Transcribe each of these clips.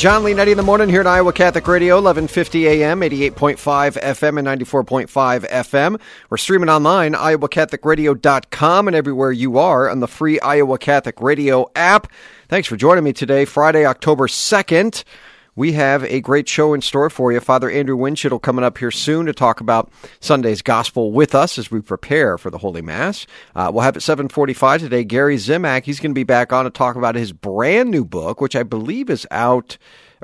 John Leonetti in the morning here at Iowa Catholic Radio, 1150 AM, 88.5 FM, and 94.5 FM. We're streaming online, iowacatholicradio.com, and everywhere you are on the free Iowa Catholic Radio app. Thanks for joining me today, Friday, October 2nd. We have a great show in store for you. Father Andrew Winchittle coming up here soon to talk about Sunday's Gospel with us as we prepare for the Holy Mass. Uh, we'll have at 745 today Gary Zimak. He's going to be back on to talk about his brand new book, which I believe is out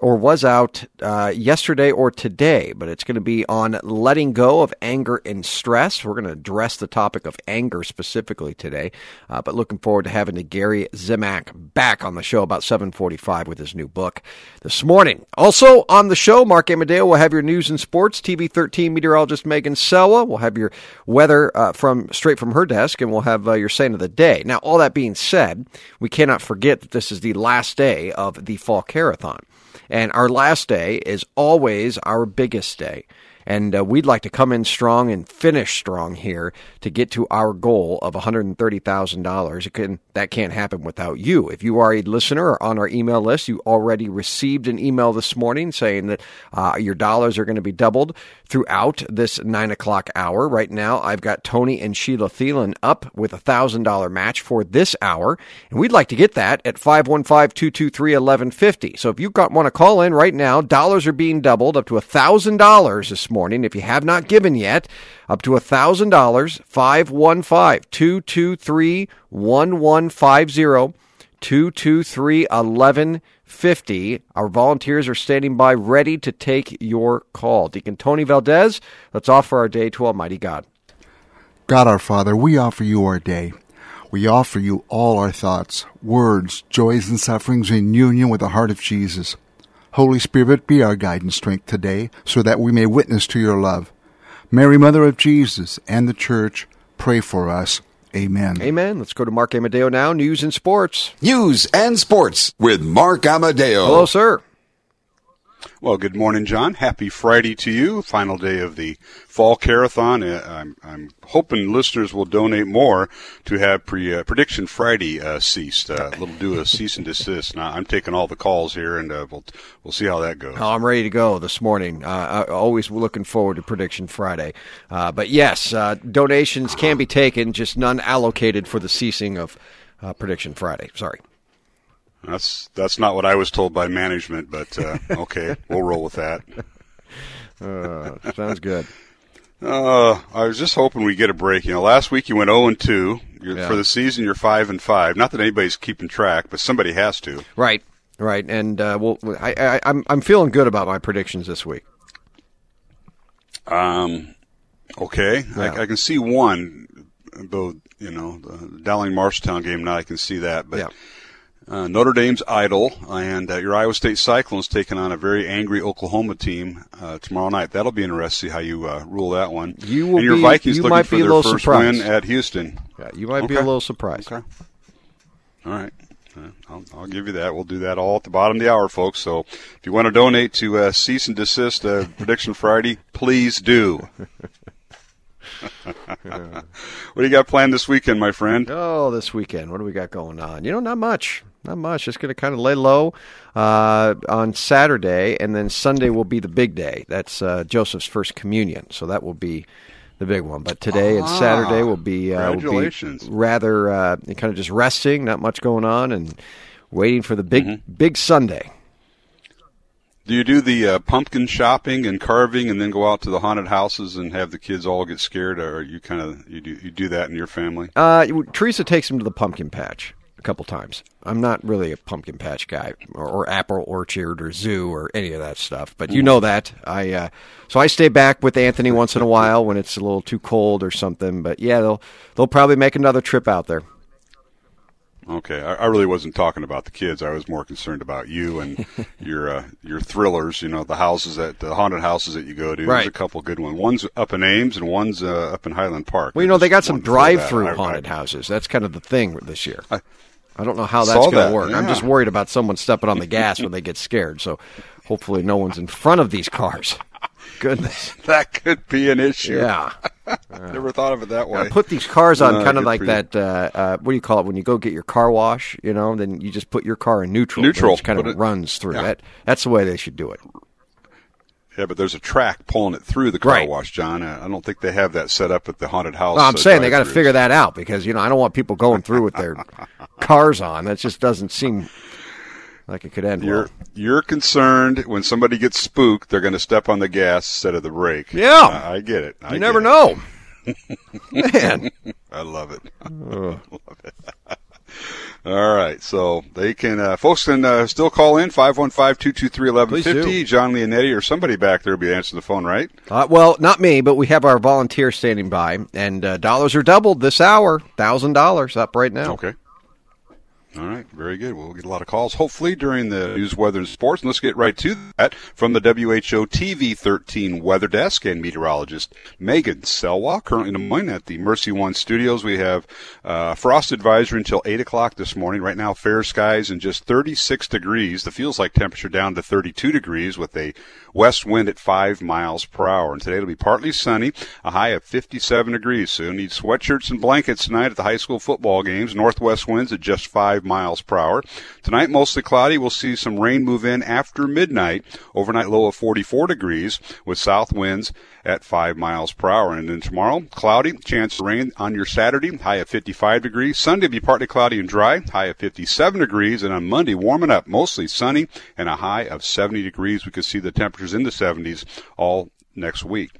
or was out uh, yesterday or today, but it's going to be on letting go of anger and stress. We're going to address the topic of anger specifically today, uh, but looking forward to having the Gary Zimak back on the show about 7:45 with his new book this morning. Also on the show, Mark Amadeo will have your news and sports. TV 13 meteorologist Megan Selwa will have your weather uh, from straight from her desk, and we'll have uh, your saint of the day. Now, all that being said, we cannot forget that this is the last day of the fall carathon. And our last day is always our biggest day. And uh, we'd like to come in strong and finish strong here to get to our goal of $130,000. It can, that can't happen without you. If you are a listener or on our email list, you already received an email this morning saying that uh, your dollars are going to be doubled throughout this 9 o'clock hour. Right now, I've got Tony and Sheila Thielen up with a $1,000 match for this hour. And we'd like to get that at 515-223-1150. So if you want to call in right now, dollars are being doubled up to $1,000 this morning. If you have not given yet, up to $1,000, 515 223 1150. 223 1150. Our volunteers are standing by ready to take your call. Deacon Tony Valdez, let's offer our day to Almighty God. God our Father, we offer you our day. We offer you all our thoughts, words, joys, and sufferings in union with the heart of Jesus. Holy Spirit, be our guide and strength today so that we may witness to your love. Mary, Mother of Jesus and the Church, pray for us. Amen. Amen. Let's go to Mark Amadeo now. News and sports. News and sports with Mark Amadeo. Hello, sir. Well, good morning, John. Happy Friday to you. Final day of the fall carathon. Uh, I'm, I'm hoping listeners will donate more to have pre, uh, prediction Friday uh, ceased. Uh, little do a cease and desist. Now I'm taking all the calls here, and uh, we'll we'll see how that goes. I'm ready to go this morning. Uh, always looking forward to prediction Friday. Uh, but yes, donations can be taken, just none allocated for the ceasing of prediction Friday. Sorry. That's that's not what I was told by management, but uh, okay, we'll roll with that. Uh, sounds good. Uh, I was just hoping we get a break. You know, last week you went 0 and 2. Yeah. For the season, you're 5 and 5. Not that anybody's keeping track, but somebody has to. Right, right, and uh, well, I, I, I'm I'm feeling good about my predictions this week. Um, okay, Yeah. I, I can see one, though. You know, the Dowling Marshalltown game. Now I can see that, but. Yeah. Uh, Notre Dame's idle, and uh, your Iowa State Cyclones taking on a very angry Oklahoma team uh, tomorrow night. That'll be interesting to see how you uh, rule that one. You will and your be- Vikings you looking might for be a their little first surprised. win at Houston. Yeah, you might be a little surprised. Okay. All right. Uh, I'll, I'll give you that. We'll do that all at the bottom of the hour, folks. So if you want to donate to uh, Cease and Desist uh, Prediction Friday, please do. what do you got planned this weekend, my friend? Oh, this weekend, what do we got going on? You know, not much. Not much. Just going to kind of lay low uh, on Saturday, and then Sunday will be the big day. That's uh, Joseph's first communion, so that will be the big one. But today and Ah, Saturday will be uh, will be rather uh, kind of just resting, not much going on, and waiting for the big Mm-hmm. big Sunday. Do you do the uh, pumpkin shopping and carving, and then go out to the haunted houses and have the kids all get scared, or you kind of you do you do that in your family? Uh, Teresa takes him to the pumpkin patch couple times. I'm not really a pumpkin patch guy, or, or apple orchard, or zoo, or any of that stuff. But you know that I, uh, so I stay back with Anthony once in a while when it's a little too cold or something. But yeah, they'll they'll probably make another trip out there. Okay, I, I, really wasn't talking about the kids. I was more concerned about you and your uh, your thrillers. You know, the houses that the haunted houses that you go to. Right. There's a couple good ones. One's up in Ames and one's uh, up in Highland Park. Well, you know, they got some drive-through haunted I, houses. That's kind of the thing this year. I, I don't know how that's going to work. Yeah. I'm just worried about someone stepping on the gas when they get scared. So hopefully, no one's in front of these cars. Goodness, that could be an issue. Yeah. Never thought of it that way. put these cars on kind of like that. Uh, uh, what do you call it when you go get your car wash? You know, then you just put your car in neutral. Neutral, it kind of it, runs through yeah. that. That's the way they should do it. Yeah, but there's a track pulling it through the car right. wash, John. I don't think they have that set up at the haunted house. Well, I'm uh, saying they got to figure that out because you know I don't want people going through with their cars on. That just doesn't seem like it could end you're, well. You're concerned when somebody gets spooked, they're going to step on the gas instead of the brake. Yeah, uh, I get it. I you never it. know. Man, I love it. Love it. All right, so they can uh, folks can uh, still call in 515-223-1150. John Leonetti or somebody back there will be answering the phone, right? Uh, well, not me, but we have our volunteer standing by, and uh, dollars are doubled this hour. Thousand dollars up right now. Okay. All right, very good. We'll get a lot of calls, hopefully, during the news, weather, and sports. And let's get right to that from the WHO TV 13 weather desk and meteorologist Megan Selwa, currently in Des Moines at the Mercy One Studios. We have uh, frost advisory until 8 o'clock this morning. Right now, fair skies and just 36 degrees. The feels like temperature down to 32 degrees with a west wind at 5 miles per hour. And today it'll be partly sunny, a high of 57 degrees. So you'll need sweatshirts and blankets tonight at the high school football games. Northwest winds at just 5 miles per hour. Tonight, mostly cloudy. We'll see some rain move in after midnight. Overnight low of 44 degrees with south winds at 5 miles per hour. And then tomorrow, cloudy, chance of rain on your Saturday, high of 55 degrees. Sunday, be partly cloudy and dry, high of 57 degrees. And on Monday, warming up, mostly sunny and a high of 70 degrees. We could see the temperatures in the 70s all next week.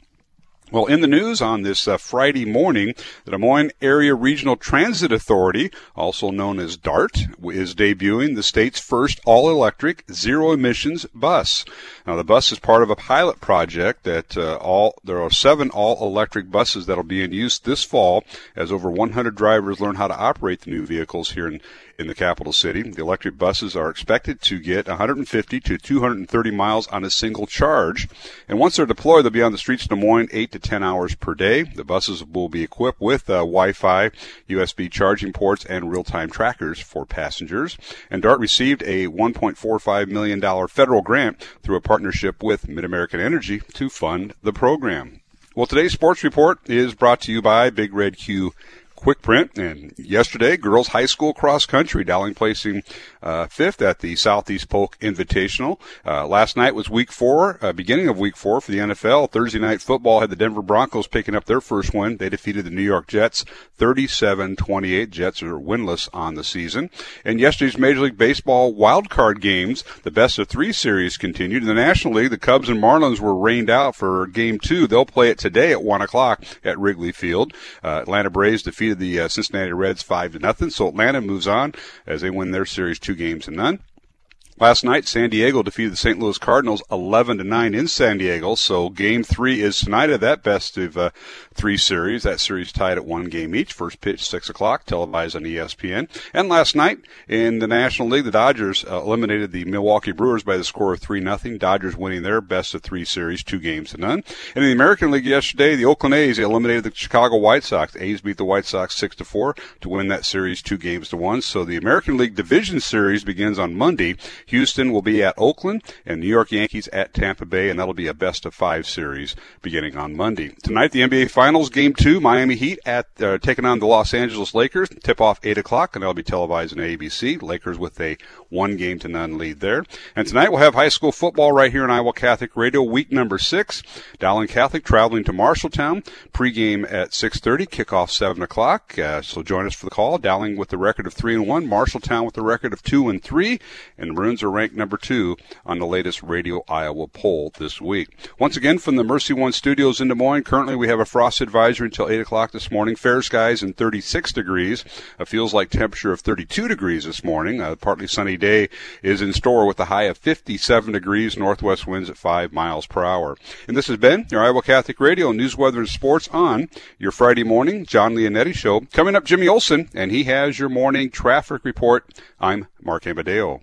Well, in the news on this uh, Friday morning, the Des Moines Area Regional Transit Authority, also known as DART, is debuting the state's first all-electric, zero-emissions bus. Now, the bus is part of a pilot project that uh, all there are seven all-electric buses that'll be in use this fall, as over 100 drivers learn how to operate the new vehicles here in in the capital city. The electric buses are expected to get 150 to 230 miles on a single charge. And once they're deployed, they'll be on the streets of Des Moines 8 to 10 hours per day. The buses will be equipped with uh, Wi-Fi, USB charging ports, and real-time trackers for passengers. And DART received a $1.45 million federal grant through a partnership with MidAmerican Energy to fund the program. Well, today's sports report is brought to you by Big Red Q quick print. And yesterday, girls high school cross country, Dowling placing uh, fifth at the Southeast Polk Invitational. Uh, last night was week four, uh, beginning of week four for the NFL. Thursday night football had the Denver Broncos picking up their first win. They defeated the New York Jets 37-28. Jets are winless on the season. And yesterday's Major League Baseball wild card games, the best of three series continued. In the National League, the Cubs and Marlins were rained out for game two. They'll play it today at one o'clock at Wrigley Field. Uh, Atlanta Braves defeated the uh, Cincinnati Reds five to nothing. So Atlanta moves on as they win their series two games to none. Last night, San Diego defeated the St. Louis Cardinals 11 to 9 in San Diego. So game three is tonight of that best of uh, three series. That series tied at one game each. First pitch, 6 o'clock, televised on ESPN. And last night in the National League, the Dodgers uh, eliminated the Milwaukee Brewers by the score of 3 nothing. Dodgers winning their best of three series, two games to none. And in the American League yesterday, the Oakland A's eliminated the Chicago White Sox. The A's beat the White Sox 6 to 4 to win that series two games to one. So the American League Division Series begins on Monday. Houston will be at Oakland and New York Yankees at Tampa Bay, and that'll be a best of five series beginning on Monday. Tonight, the NBA Finals, Game Two, Miami Heat at uh, taking on the Los Angeles Lakers. Tip off eight o'clock, and that'll be televised on ABC. Lakers with a one game to none lead there. And tonight we'll have high school football right here in Iowa Catholic Radio, week number six. Dowling Catholic traveling to Marshalltown. Pregame at 6.30, kickoff 7 o'clock. Uh, so join us for the call. Dowling with the record of 3 and 1, Marshalltown with the record of 2 and 3. And the Are ranked number two on the latest Radio Iowa poll this week. Once again, from the Mercy One studios in Des Moines, currently we have a frost advisory until 8 o'clock this morning. Fair skies and 36 degrees. It feels like temperature of 32 degrees this morning. A partly sunny day is in store with a high of 57 degrees, northwest winds at 5 miles per hour. And this has been your Iowa Catholic Radio News, Weather, and Sports on your Friday morning John Leonetti Show. Coming up, Jimmy Olson, and he has your morning traffic report. I'm Mark Amadeo.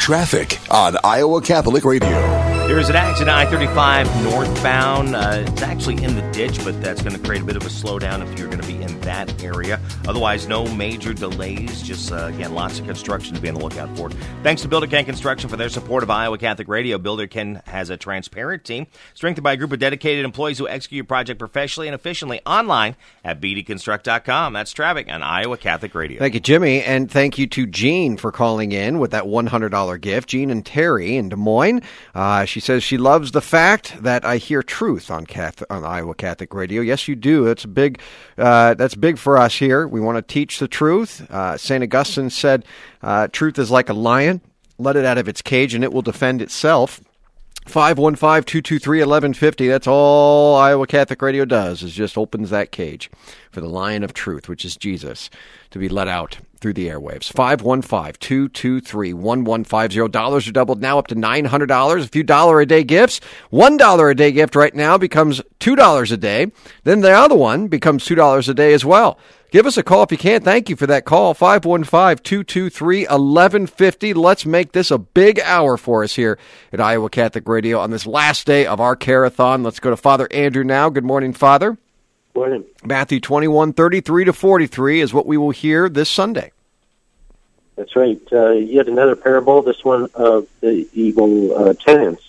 Traffic on Iowa Catholic Radio. There's an accident I-35 northbound. Uh, it's actually in the ditch, but that's going to create a bit of a slowdown if you're going to be in that area. Otherwise, no major delays. Just uh, again, lots of construction to be on the lookout for. Thanks to Builder Ken Construction for their support of Iowa Catholic Radio. Builder Ken has a transparent team strengthened by a group of dedicated employees who execute your project professionally and efficiently online at bdconstruct.com. That's traffic on Iowa Catholic Radio. Thank you, Jimmy, and thank you to Jean for calling in with that $100 gift. Jean and Terry in Des Moines. Uh, she says she loves the fact that I hear truth on Catholic, on Iowa Catholic Radio. Yes, you do. It's big. Uh, that's big for us here. We want to teach the truth. Uh, Saint Augustine said, uh, "Truth is like a lion. Let it out of its cage, and it will defend itself." 515-223-1150. That's all Iowa Catholic Radio does is just opens that cage for the lion of truth, which is Jesus, to be let out through the airwaves. 515-223-1150. Dollars are doubled now up to $900. A few dollar a day gifts. One dollar a day gift right now becomes $2 a day. Then the other one becomes $2 a day as well. Give us a call if you can. Thank you for that call. 515-223-1150. Let's make this a big hour for us here at Iowa Catholic Radio on this last day of our carathon. Let's go to Father Andrew now. Good morning, Father. Matthew 21, 33 to 43 is what we will hear this Sunday. That's right. Uh, yet another parable, this one of the evil uh, tenants.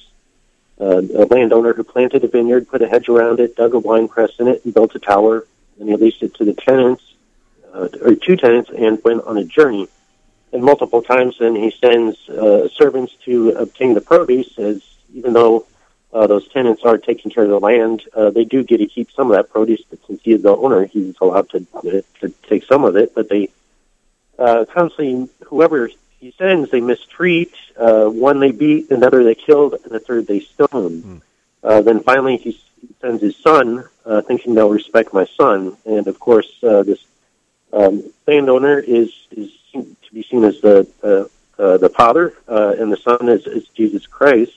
Uh, a landowner who planted a vineyard, put a hedge around it, dug a wine press in it, and built a tower. And he leased it to the tenants, uh, or two tenants, and went on a journey. And multiple times, then he sends uh, servants to obtain the produce, as even though uh, those tenants are taking care of the land, uh, they do get to keep some of that produce. But since he is the owner, he's allowed to, to take some of it. But they uh, constantly, whoever he sends, they mistreat. Uh, one they beat, another they killed, and the third they stoned. Mm. Uh, then finally, he sends his son, uh, thinking they'll respect my son. And of course, uh, this um, landowner is is to be seen as the uh, uh, the father, uh, and the son is, is Jesus Christ.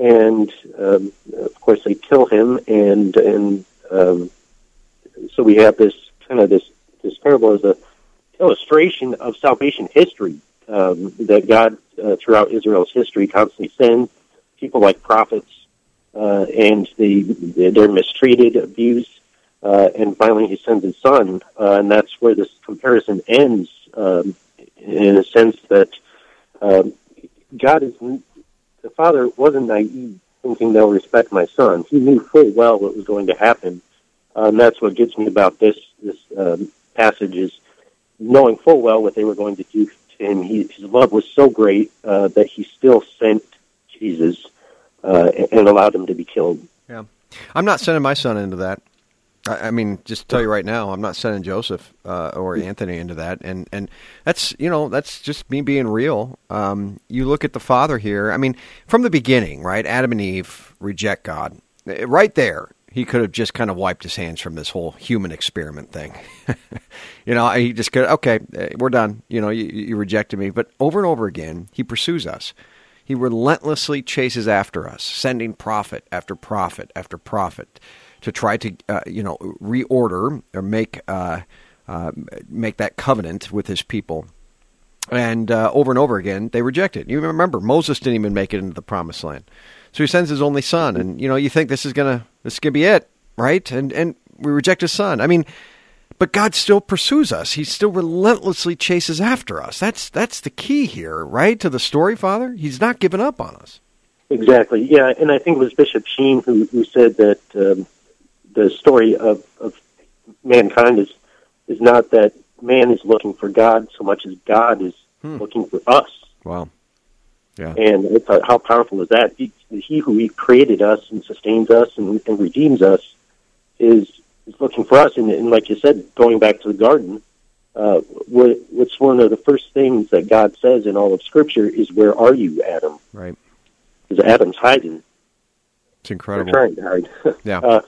And um, of course, they kill him, and and um, so we have this kind of this this parable as a illustration of salvation history um, that God, uh, throughout Israel's history, constantly sends people like prophets, uh, and they they're mistreated, abused, uh, and finally He sends His Son, uh, and that's where this comparison ends. Um, in a sense that um, God is the Father wasn't naive, thinking they'll respect my Son. He knew full well what was going to happen, uh, and that's what gets me about this this um, passage is knowing full well what they were going to do to him, he, his love was so great uh, that he still sent Jesus uh, and allowed him to be killed. Yeah, I'm not sending my son into that. I, mean, just tell you right now, I'm not sending Joseph uh, or Anthony into that, and and that's you know that's just me being real. Um, you look at the father here. I mean, from the beginning, right? Adam and Eve reject God. Right there, he could have just kind of wiped his hands from this whole human experiment thing. you know, he just could, okay, eh, we're done. You know, you, you, rejected me. But over and over again, he pursues us. He relentlessly chases after us, sending prophet after prophet after prophet to try to, uh, you know, reorder or make, uh, uh, make that covenant with his people. And uh, over and over again, they reject it. You remember, Moses didn't even make it into the promised land. So he sends his only son, and you know you think this is gonna this is gonna be it, right? And and we reject his son. I mean, but God still pursues us. He still relentlessly chases after us. That's that's the key here, right? To the story, Father. He's not given up on us. Exactly. Yeah, and I think it was Bishop Sheen who, who said that um, the story of, of mankind is is not that man is looking for God so much as God is hmm. looking for us. Wow. Yeah. And it's, uh, how powerful is that? He, he who created us and sustains us and, and redeems us is is looking for us. And, and like you said, going back to the garden, uh, what, what's one of the first things that God says in all of Scripture is, "Where are you, Adam?" Right. Because Adam's hiding. It's incredible. trying to hide. yeah. Uh.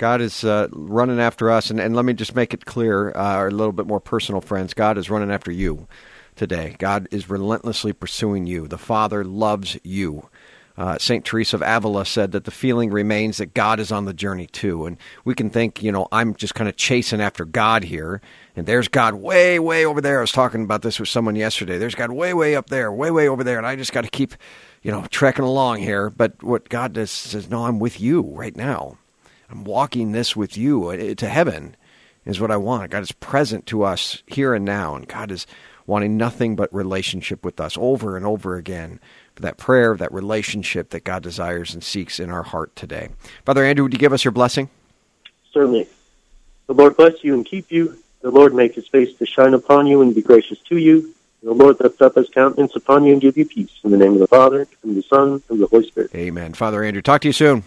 God is uh, running after us, and, and let me just make it clear, uh, a little bit more personal, friends. God is running after you today. God is relentlessly pursuing you. The Father loves you. Uh, St. Teresa of Avila said that the feeling remains that God is on the journey too. And we can think, you know, I'm just kind of chasing after God here, and there's God way, way over there. I was talking about this with someone yesterday. There's God way, way up there, way, way over there, and I just got to keep, you know, trekking along here. But what God does says, no, I'm with you right now. I'm walking this with you uh, to heaven is what I want. God is present to us here and now, and God is wanting nothing but relationship with us over and over again that prayer, that relationship that God desires and seeks in our heart today. Father Andrew, would you give us your blessing? Certainly. The Lord bless you and keep you. The Lord make his face to shine upon you and be gracious to you. The Lord lift up his countenance upon you and give you peace. In the name of the Father, and the Son, and the Holy Spirit. Amen. Father Andrew, talk to you soon.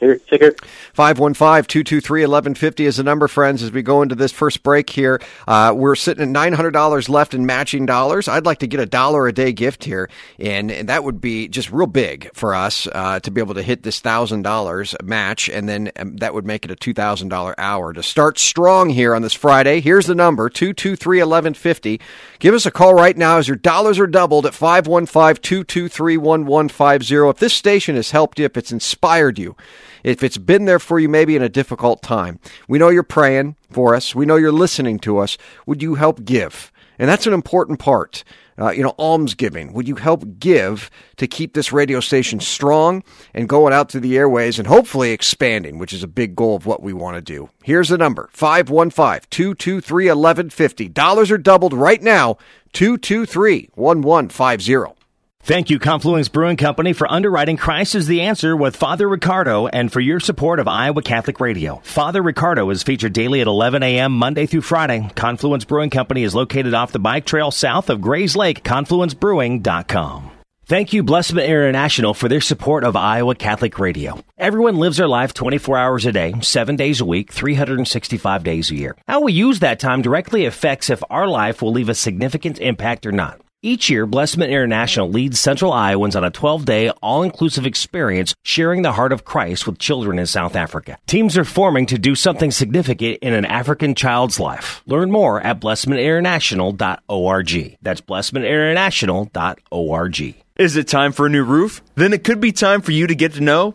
Take care. 515-223-1150 is the number, friends, as we go into this first break here. Uh, we're sitting at $900 left in matching dollars. I'd like to get a dollar a day gift here, and, and that would be just real big for us uh, to be able to hit this $1,000 match, and then um, that would make it a $2,000 hour. To start strong here on this Friday, here's the number, 223-1150. Give us a call right now as your dollars are doubled at 515-223-1150. If this station has helped you, if it's inspired you, if it's been there for you maybe in a difficult time. We know you're praying for us. We know you're listening to us. Would you help give? And that's an important part. Uh, you know, almsgiving. Would you help give to keep this radio station strong and going out through the airways and hopefully expanding, which is a big goal of what we want to do? Here's the number 515 223 1150. Dollars are doubled right now 223 1150. Thank you, Confluence Brewing Company, for underwriting Christ is the Answer with Father Ricardo and for your support of Iowa Catholic Radio. Father Ricardo is featured daily at 11 a.m. Monday through Friday. Confluence Brewing Company is located off the bike trail south of Grays Lake, confluencebrewing.com. Thank you, Blessman International, for their support of Iowa Catholic Radio. Everyone lives their life 24 hours a day, 7 days a week, 365 days a year. How we use that time directly affects if our life will leave a significant impact or not. Each year, Blessman International leads Central Iowans on a 12 day, all inclusive experience sharing the heart of Christ with children in South Africa. Teams are forming to do something significant in an African child's life. Learn more at blessmaninternational.org. That's blessmaninternational.org. Is it time for a new roof? Then it could be time for you to get to know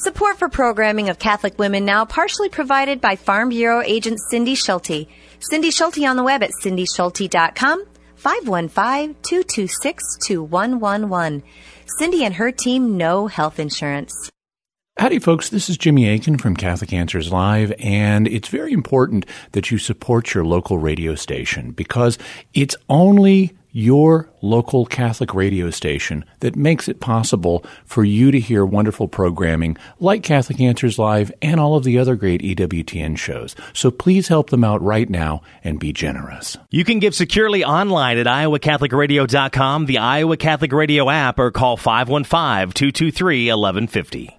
Support for programming of Catholic Women Now partially provided by Farm Bureau agent Cindy Schulte. Cindy Schulte on the web at cindyschulte.com, 515-226-2111. Cindy and her team know health insurance. Howdy, folks. This is Jimmy Akin from Catholic Answers Live, and it's very important that you support your local radio station because it's only your local Catholic radio station that makes it possible for you to hear wonderful programming like Catholic Answers Live and all of the other great EWTN shows. So please help them out right now and be generous. You can give securely online at iowacatholicradio.com, the Iowa Catholic Radio app, or call 515 223 1150.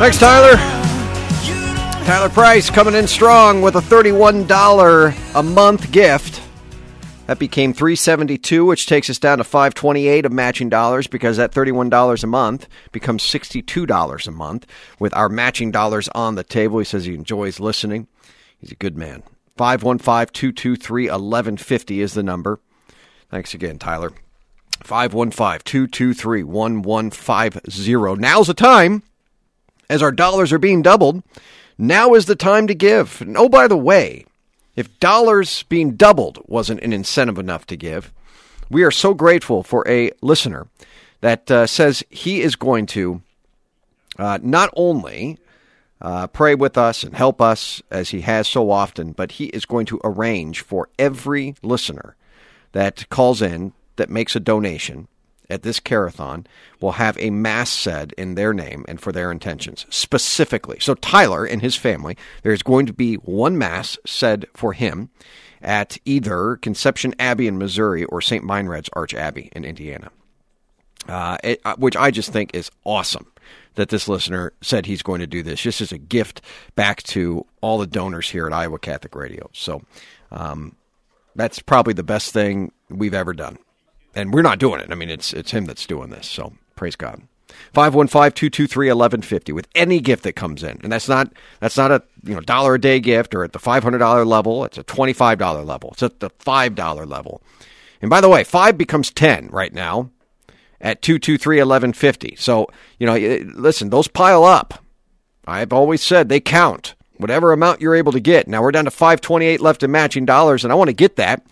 Thanks, Tyler. Tyler Price coming in strong with a $31 a month gift. That became 372, which takes us down to 528 of matching dollars because that $31 a month becomes $62 a month with our matching dollars on the table. He says he enjoys listening. He's a good man. 515 223 1150 is the number. Thanks again, Tyler. 515 223 1150. Now's the time, as our dollars are being doubled, now is the time to give. And oh, by the way, if dollars being doubled wasn't an incentive enough to give, we are so grateful for a listener that uh, says he is going to uh, not only uh, pray with us and help us as he has so often, but he is going to arrange for every listener that calls in that makes a donation at this carathon will have a mass said in their name and for their intentions specifically. So Tyler and his family, there's going to be one mass said for him at either Conception Abbey in Missouri or St. Meinrad's Archabbey in Indiana. Uh, it, uh, which I just think is awesome that this listener said he's going to do this just as a gift back to all the donors here at Iowa Catholic Radio. So um, that's probably the best thing we've ever done. And we're not doing it. I mean, it's it's him that's doing this. So praise God. 515-223-1150 with any gift that comes in. And that's not that's not a you know dollar a day gift or at the $500 level, it's a $25 level. It's at the $5 level. And by the way, 5 becomes 10 right now at 223-1150. So, you know, listen, those pile up. I've always said they count. Whatever amount you're able to get. Now we're down to 528 left in matching dollars and I want to get that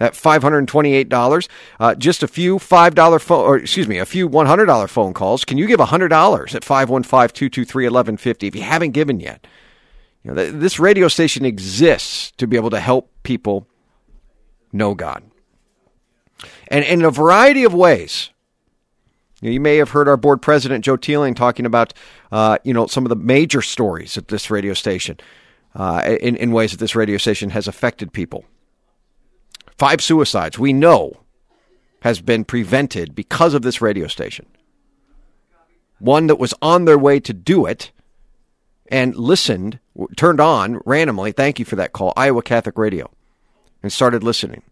at $528. Uh, just a few $5 phone, or excuse me, a few $100 phone calls. Can you give $100 at 515-223-1150 if you haven't given yet? You know, th- this radio station exists to be able to help people know God. And, and in a variety of ways. You, you may have heard our board president, Joe Teeling, talking about, uh, you know, some of the major stories at this radio station, uh, in, in ways that this radio station has affected people. Five suicides we know has been prevented because of this radio station. One that was on their way to do it and listened, turned on randomly, thank you for that call, Iowa Catholic Radio, and started listening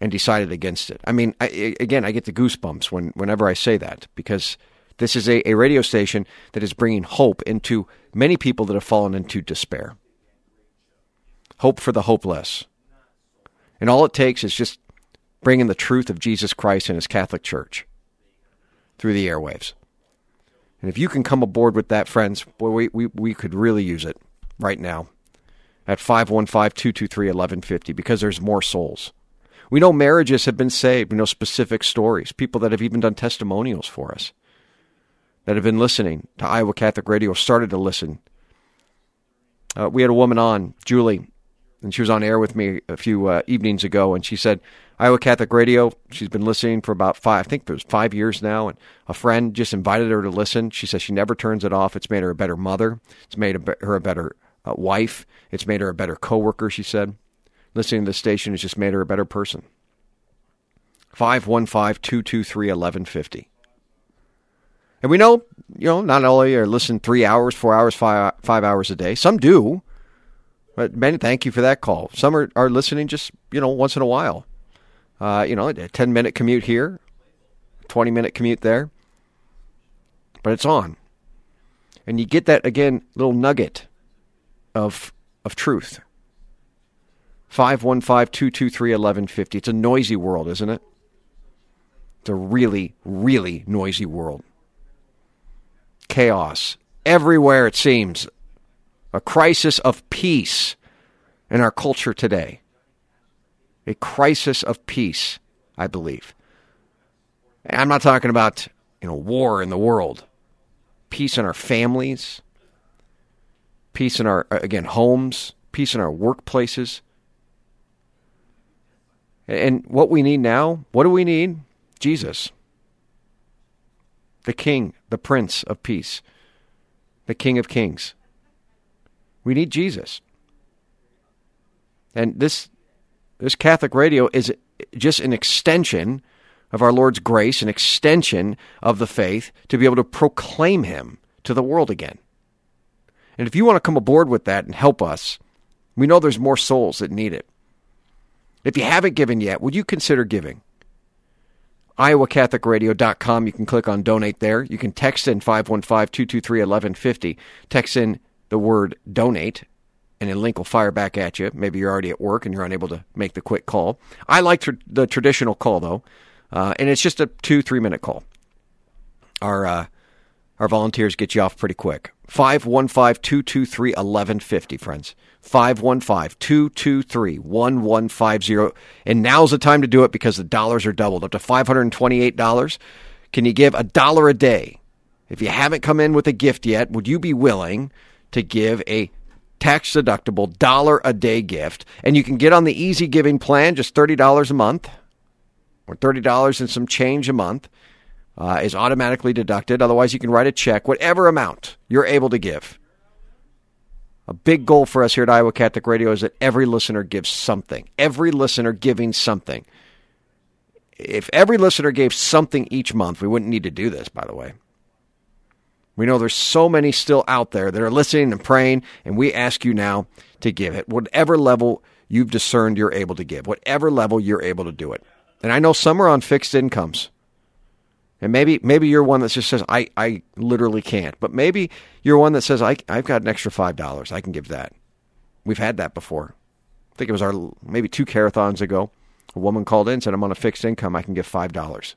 and decided against it. I mean, I, again, I get the goosebumps when, whenever I say that because this is a, a radio station that is bringing hope into many people that have fallen into despair. Hope for the hopeless. And all it takes is just bringing the truth of Jesus Christ and his Catholic Church through the airwaves. And if you can come aboard with that, friends, boy, we, we, we could really use it right now at 515 223 1150 because there's more souls. We know marriages have been saved. We know specific stories, people that have even done testimonials for us that have been listening to Iowa Catholic Radio, started to listen. Uh, we had a woman on, Julie, and she was on air with me a few uh, evenings ago, and she said Iowa Catholic Radio. She's been listening for about five, I think it was five years now, and a friend just invited her to listen. She says she never turns it off. It's made her a better mother. It's made her a better uh, wife. It's made her a better coworker. She said listening to the station has just made her a better person. 515-223-1150. And we know, you know, not only are listening three hours, four hours, five, five hours a day. Some do. But many, thank you for that call. Some are, are listening just, you know, once in a while. Uh, you know, a 10 minute commute here, 20 minute commute there. But it's on. And you get that, again, little nugget of, of truth. 515 223 1150. It's a noisy world, isn't it? It's a really, really noisy world. Chaos. Everywhere, it seems a crisis of peace in our culture today. A crisis of peace, I believe. I'm not talking about, you know, war in the world. peace in our families, peace in our, uh, again, homes, peace in our workplaces. And what we need now, what do we need? Jesus, the King, the Prince of Peace, the King of Kings. We need Jesus. And this this Catholic radio is just an extension of our Lord's grace, an extension of the faith to be able to proclaim him to the world again. And if you want to come aboard with that and help us, we know there's more souls that need it. If you haven't given yet, would you consider giving? iowacatholicradio.com. You can click on donate there. You can text in 515-223-1150. Text in the word donate and a link will fire back at you. Maybe you're already at work and you're unable to make the quick call. I like tr- the traditional call though, uh, and it's just a two three minute call. Our uh, our volunteers get you off pretty quick. 515-223-1150, friends. 515-223-1150. And now's the time to do it because the dollars are doubled up to $528. Can you give a dollar a day? If you haven't come in with a gift yet, would you be willing to give a tax deductible dollar a day gift? And you can get on the easy giving plan, just $30 a month or $30 and some change a month. Uh, is automatically deducted. Otherwise, you can write a check, whatever amount you're able to give. A big goal for us here at Iowa Catholic Radio is that every listener gives something. Every listener giving something. If every listener gave something each month, we wouldn't need to do this, by the way. We know there's so many still out there that are listening and praying, and we ask you now to give it, whatever level you've discerned you're able to give, whatever level you're able to do it. And I know some are on fixed incomes. And maybe maybe you're one that just says I, I literally can't. But maybe you're one that says I I've got an extra five dollars. I can give that. We've had that before. I think it was our maybe two carathons ago. A woman called in and said I'm on a fixed income. I can give five dollars.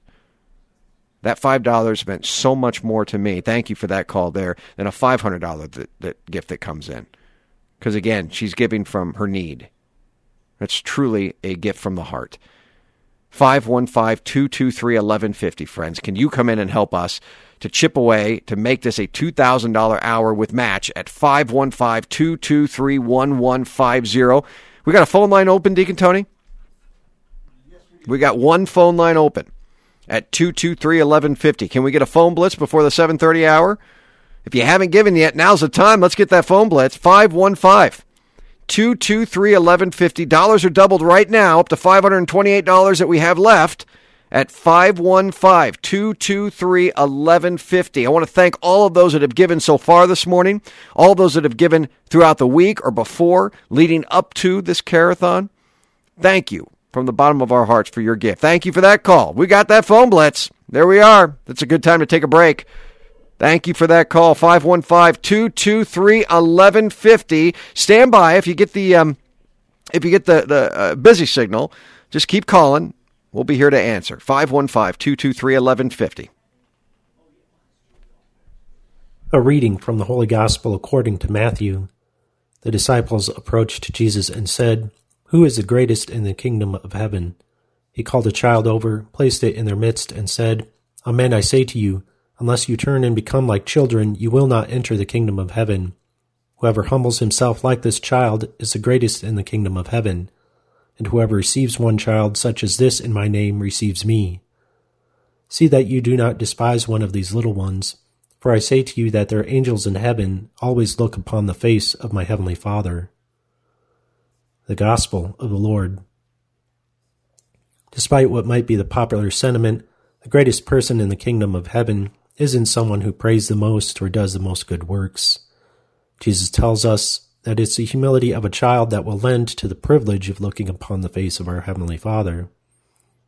That five dollars meant so much more to me. Thank you for that call there than a five hundred dollar that gift that comes in. Because again, she's giving from her need. That's truly a gift from the heart. 515-223-1150, friends. Can you come in and help us to chip away to make this a $2,000 hour with match at 515-223-1150. We got a phone line open, Deacon Tony? We got one phone line open at 223-1150. Can we get a phone blitz before the 7:30 hour? If you haven't given yet, now's the time. Let's get that phone blitz. 515 223 1150. Dollars are doubled right now up to $528 that we have left at 515 223 1150. I want to thank all of those that have given so far this morning, all those that have given throughout the week or before, leading up to this carathon. Thank you from the bottom of our hearts for your gift. Thank you for that call. We got that phone blitz. There we are. That's a good time to take a break. Thank you for that call. 515-223-1150. Stand by if you get the um, if you get the the uh, busy signal, just keep calling. We'll be here to answer. 515-223-1150. A reading from the Holy Gospel according to Matthew. The disciples approached Jesus and said, Who is the greatest in the kingdom of heaven? He called a child over, placed it in their midst, and said, Amen, I say to you, Unless you turn and become like children, you will not enter the kingdom of heaven. Whoever humbles himself like this child is the greatest in the kingdom of heaven. And whoever receives one child such as this in my name receives me. See that you do not despise one of these little ones, for I say to you that their angels in heaven always look upon the face of my heavenly Father. The Gospel of the Lord. Despite what might be the popular sentiment, the greatest person in the kingdom of heaven isn't someone who prays the most or does the most good works. Jesus tells us that it's the humility of a child that will lend to the privilege of looking upon the face of our Heavenly Father.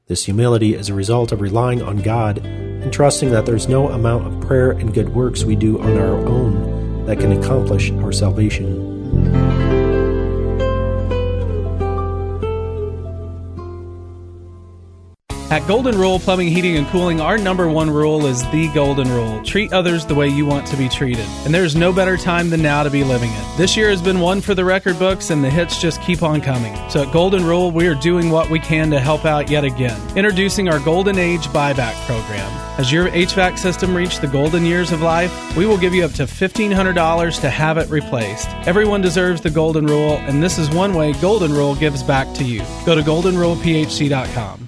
This humility is a result of relying on God and trusting that there's no amount of prayer and good works we do on our own that can accomplish our salvation. At Golden Rule Plumbing, Heating, and Cooling, our number one rule is the Golden Rule treat others the way you want to be treated. And there's no better time than now to be living it. This year has been one for the record books, and the hits just keep on coming. So at Golden Rule, we are doing what we can to help out yet again. Introducing our Golden Age Buyback Program. As your HVAC system reaches the golden years of life, we will give you up to $1,500 to have it replaced. Everyone deserves the Golden Rule, and this is one way Golden Rule gives back to you. Go to goldenrulephc.com.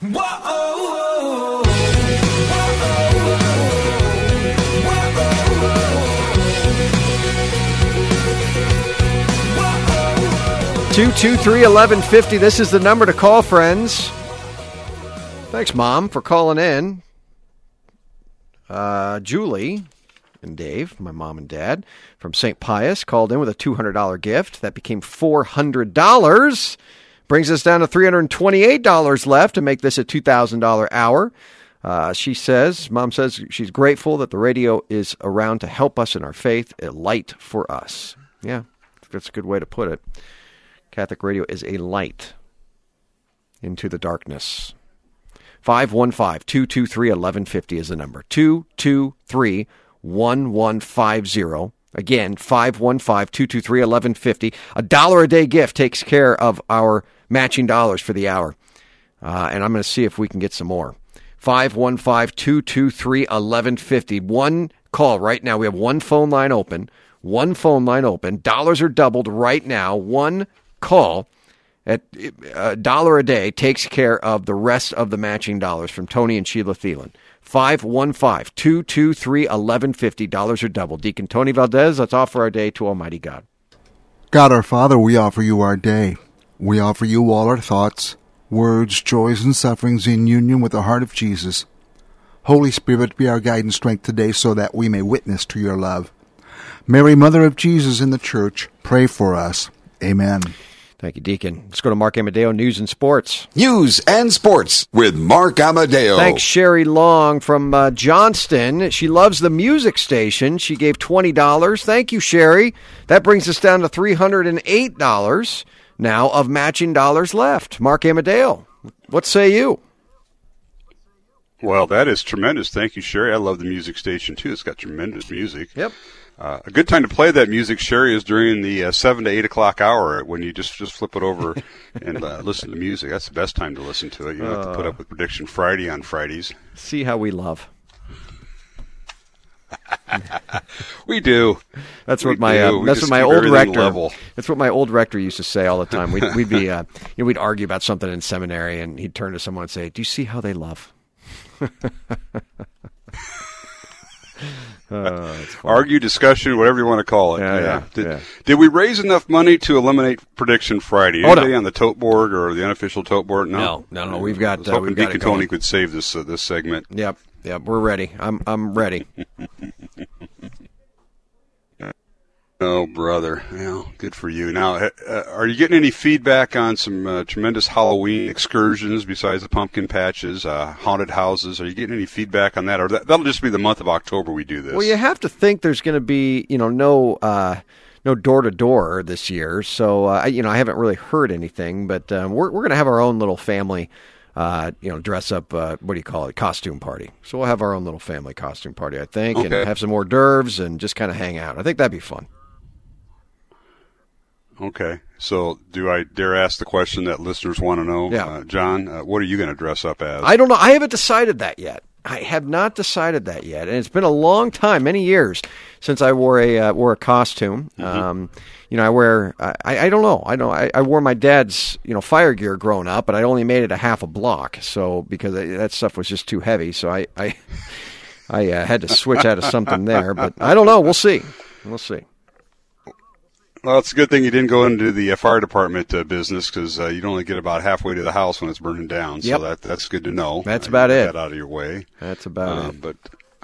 Two two three eleven fifty. This is the number to call, friends. Thanks, Mom, for calling in. Uh, Julie and Dave, my mom and dad from St. Pius, called in with a $200 gift. That became $400. Brings us down to $328 left to make this a $2,000 hour. Uh, she says, Mom says she's grateful that the radio is around to help us in our faith, a light for us. Yeah, that's a good way to put it. Catholic radio is a light into the darkness. 515 223 1150 is the number. 223 1150. Again, 515 223 1150. A dollar a day gift takes care of our matching dollars for the hour. Uh, and I'm going to see if we can get some more. 515 223 1150. One call right now. We have one phone line open. One phone line open. Dollars are doubled right now. One call at a dollar a day takes care of the rest of the matching dollars from Tony and Sheila Thielen. 515 223 1150. Dollars are doubled. Deacon Tony Valdez, let's offer our day to Almighty God. God our Father, we offer you our day. We offer you all our thoughts, words, joys, and sufferings in union with the heart of Jesus. Holy Spirit, be our guide and strength today so that we may witness to your love. Mary, Mother of Jesus in the Church, pray for us. Amen. Thank you, Deacon. Let's go to Mark Amadeo, News and Sports. News and Sports with Mark Amadeo. Thanks, Sherry Long from uh, Johnston. She loves the music station. She gave $20. Thank you, Sherry. That brings us down to $308 now of matching dollars left. Mark Amadeo, what say you? Well, that is tremendous. Thank you, Sherry. I love the music station too. It's got tremendous music. Yep. Uh, a good time to play that music, Sherry, is during the uh, seven to eight o'clock hour when you just just flip it over and uh, listen to music. That's the best time to listen to it. You don't have to put up with Prediction Friday on Fridays. See how we love. we do. That's what We my uh, that's what my old rector. level. That's what my old rector used to say all the time. We'd, we'd be uh, you know we'd argue about something in seminary, and he'd turn to someone and say, "Do you see how they love?" Uh. Argue, discussion, whatever you want to call it. Yeah, yeah, Did, yeah. did we raise enough money to eliminate Prediction Friday? Oh, no. On the tote board or the unofficial tote board? No, No, no, no, we've got, I was uh, hoping we've got Deacon. Tony could save this uh, this segment. Yep, yep, we're ready. I'm I'm ready. Oh, brother. Well, good for you. Now, uh, uh, are you getting any feedback on some uh, tremendous Halloween excursions besides the pumpkin patches, uh, haunted houses? Are you getting any feedback on that? Or that, that'll just be the month of October we do this. Well, you have to think there's going to be, you know, no, uh, no door to door this year. So, uh, I- you know, I haven't really heard anything, but um, we're we're going to have our own little family, uh, you know, dress up. Uh, what do you call it? Costume party. So we'll have our own little family costume party, I think, and have some hors d'oeuvres and just kind of hang out. I think that'd be fun. Okay. So, do I dare ask the question that listeners want to know? Yeah. Uh, John, uh, what are you going to dress up as? I don't know. I haven't decided that yet. I have not decided that yet, and it's been a long time, many years since I wore a uh, wore a costume. Um, you know, I wear. I, I don't know. I know. I, I wore my dad's you know fire gear growing up, but I only made it a half a block. So because I, that stuff was just too heavy, so I I, I uh, had to switch out of something there. But I don't know. We'll see. We'll see. Well, it's a good thing you didn't go into the uh, fire department uh, business because uh, you'd only get about halfway to the house when it's burning down. Yep. So that that's good to know. That's Uh, about get it. That out of your way. That's about Uh, it. But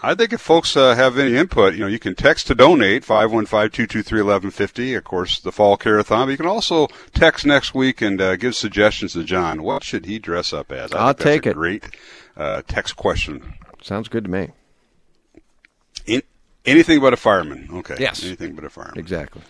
I think if folks uh, have any input, you know, you can text to donate 515-223-1150. Of course, the fall carathon. But you can also text next week and uh, give suggestions to John. What should he dress up as? I I'll think that's take it. Great uh, text question. Sounds good to me. In, anything but a fireman. Okay. Yes. Anything but a fireman. Exactly.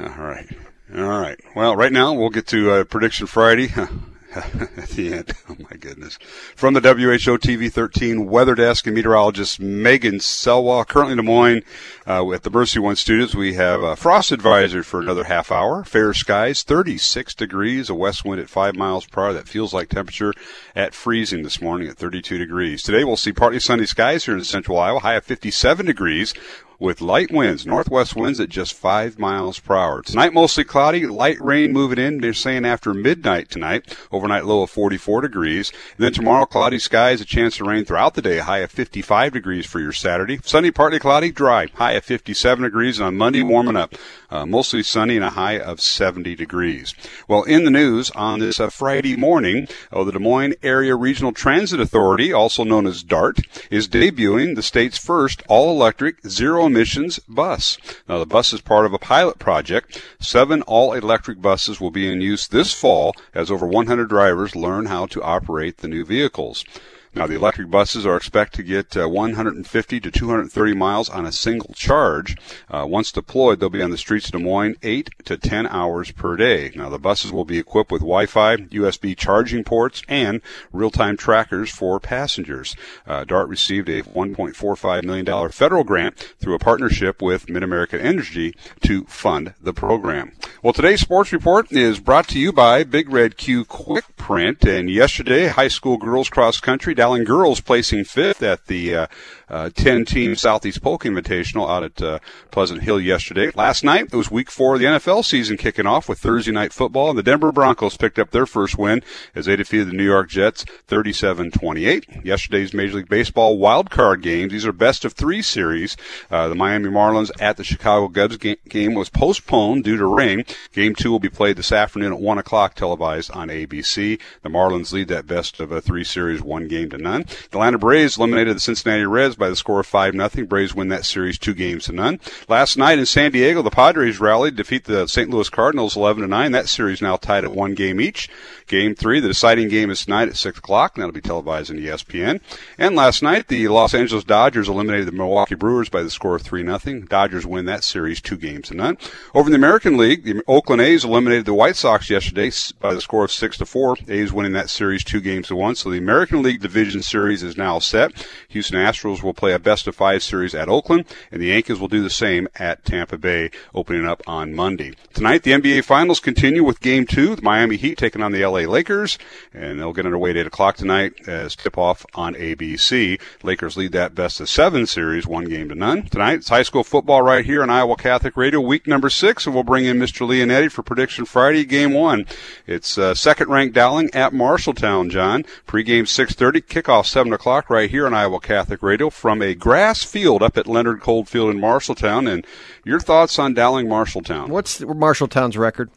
All right. All right. Well, right now we'll get to uh, Prediction Friday at the end. Oh, my goodness. From the WHO TV 13 weather desk and meteorologist Megan Salois, currently in Des Moines uh, at the MercyOne Studios, we have a frost advisory for another half hour. Fair skies, 36 degrees, a west wind at 5 miles per hour. That feels like temperature at freezing this morning at 32 degrees. Today we'll see partly sunny skies here in central Iowa, high of 57 degrees with light winds, northwest winds at just 5 miles per hour. Tonight, mostly cloudy, light rain moving in. They're saying after midnight tonight, overnight low of 44 degrees. And then tomorrow, cloudy skies, a chance of rain throughout the day, high of 55 degrees for your Saturday. Sunny, partly cloudy, dry, high of 57 degrees. And on Monday, warming up, uh, mostly sunny and a high of 70 degrees. Well, in the news on this uh, Friday morning, oh, the Des Moines Area Regional Transit Authority, also known as DART, is debuting the state's first all-electric, zero-emissions bus. Now, the bus is part of a pilot project. Seven all-electric buses will be in use this fall as over 100 drivers learn how to operate the new vehicles. Now, the electric buses are expected to get uh, 150 to 230 miles on a single charge. Uh, once deployed, they'll be on the streets of Des Moines 8 to 10 hours per day. Now, the buses will be equipped with Wi-Fi, USB charging ports, and real-time trackers for passengers. Uh, DART received a $1.45 million federal grant through a partnership with MidAmerican Energy to fund the program. Well, today's sports report is brought to you by Big Red Q Quick Print. And yesterday, high school girls cross country, Dowling girls placing fifth at the uh, uh, uh, 10 team Southeast Polk Invitational out at uh, Pleasant Hill yesterday. Last night, it was week four of the NFL season kicking off with Thursday night football. And the Denver Broncos picked up their first win as they defeated the New York Jets 37 28. Yesterday's Major League Baseball wild card games, these are best of three series. Uh, the Miami Marlins at the Chicago Cubs ga- game was postponed due to rain. Game two will be played this afternoon at 1 o'clock, televised on ABC. The Marlins lead that best of a three series, one game to none. The Atlanta Braves eliminated the Cincinnati Reds by the score of 5 0. Braves win that series two games to none. Last night in San Diego, the Padres rallied, defeat the St. Louis Cardinals 11 to 9. That series now tied at one game each. Game three, the deciding game is tonight at 6 o'clock, that'll be televised on ESPN. And last night, the Los Angeles Dodgers eliminated the Milwaukee Brewers by the score of 3 0. Dodgers win that series two games to none. Over in the American League, the Oakland A's eliminated the White Sox yesterday by the score of 6 to 4. A's winning that series two games to one. So the American League Division Series is now set. Houston Astros will play a best of five series at Oakland, and the Yankees will do the same at Tampa Bay, opening up on Monday. Tonight, the NBA Finals continue with Game Two. The Miami Heat taking on the LA Lakers, and they'll get underway at 8 o'clock tonight as tip-off on ABC. Lakers lead that best of seven series, one game to none. Tonight, it's high school football right here on Iowa Catholic Radio, week number six, and we'll bring in Mr. Leonetti for Prediction Friday, Game One. It's uh, second-ranked Dowling at Marshalltown, John. Pre-game 6.30, kickoff 7 o'clock right here on Iowa Catholic Radio from a grass field up at Leonard Coldfield in Marshalltown. And your thoughts on Dowling Marshalltown? What's Marshalltown's record?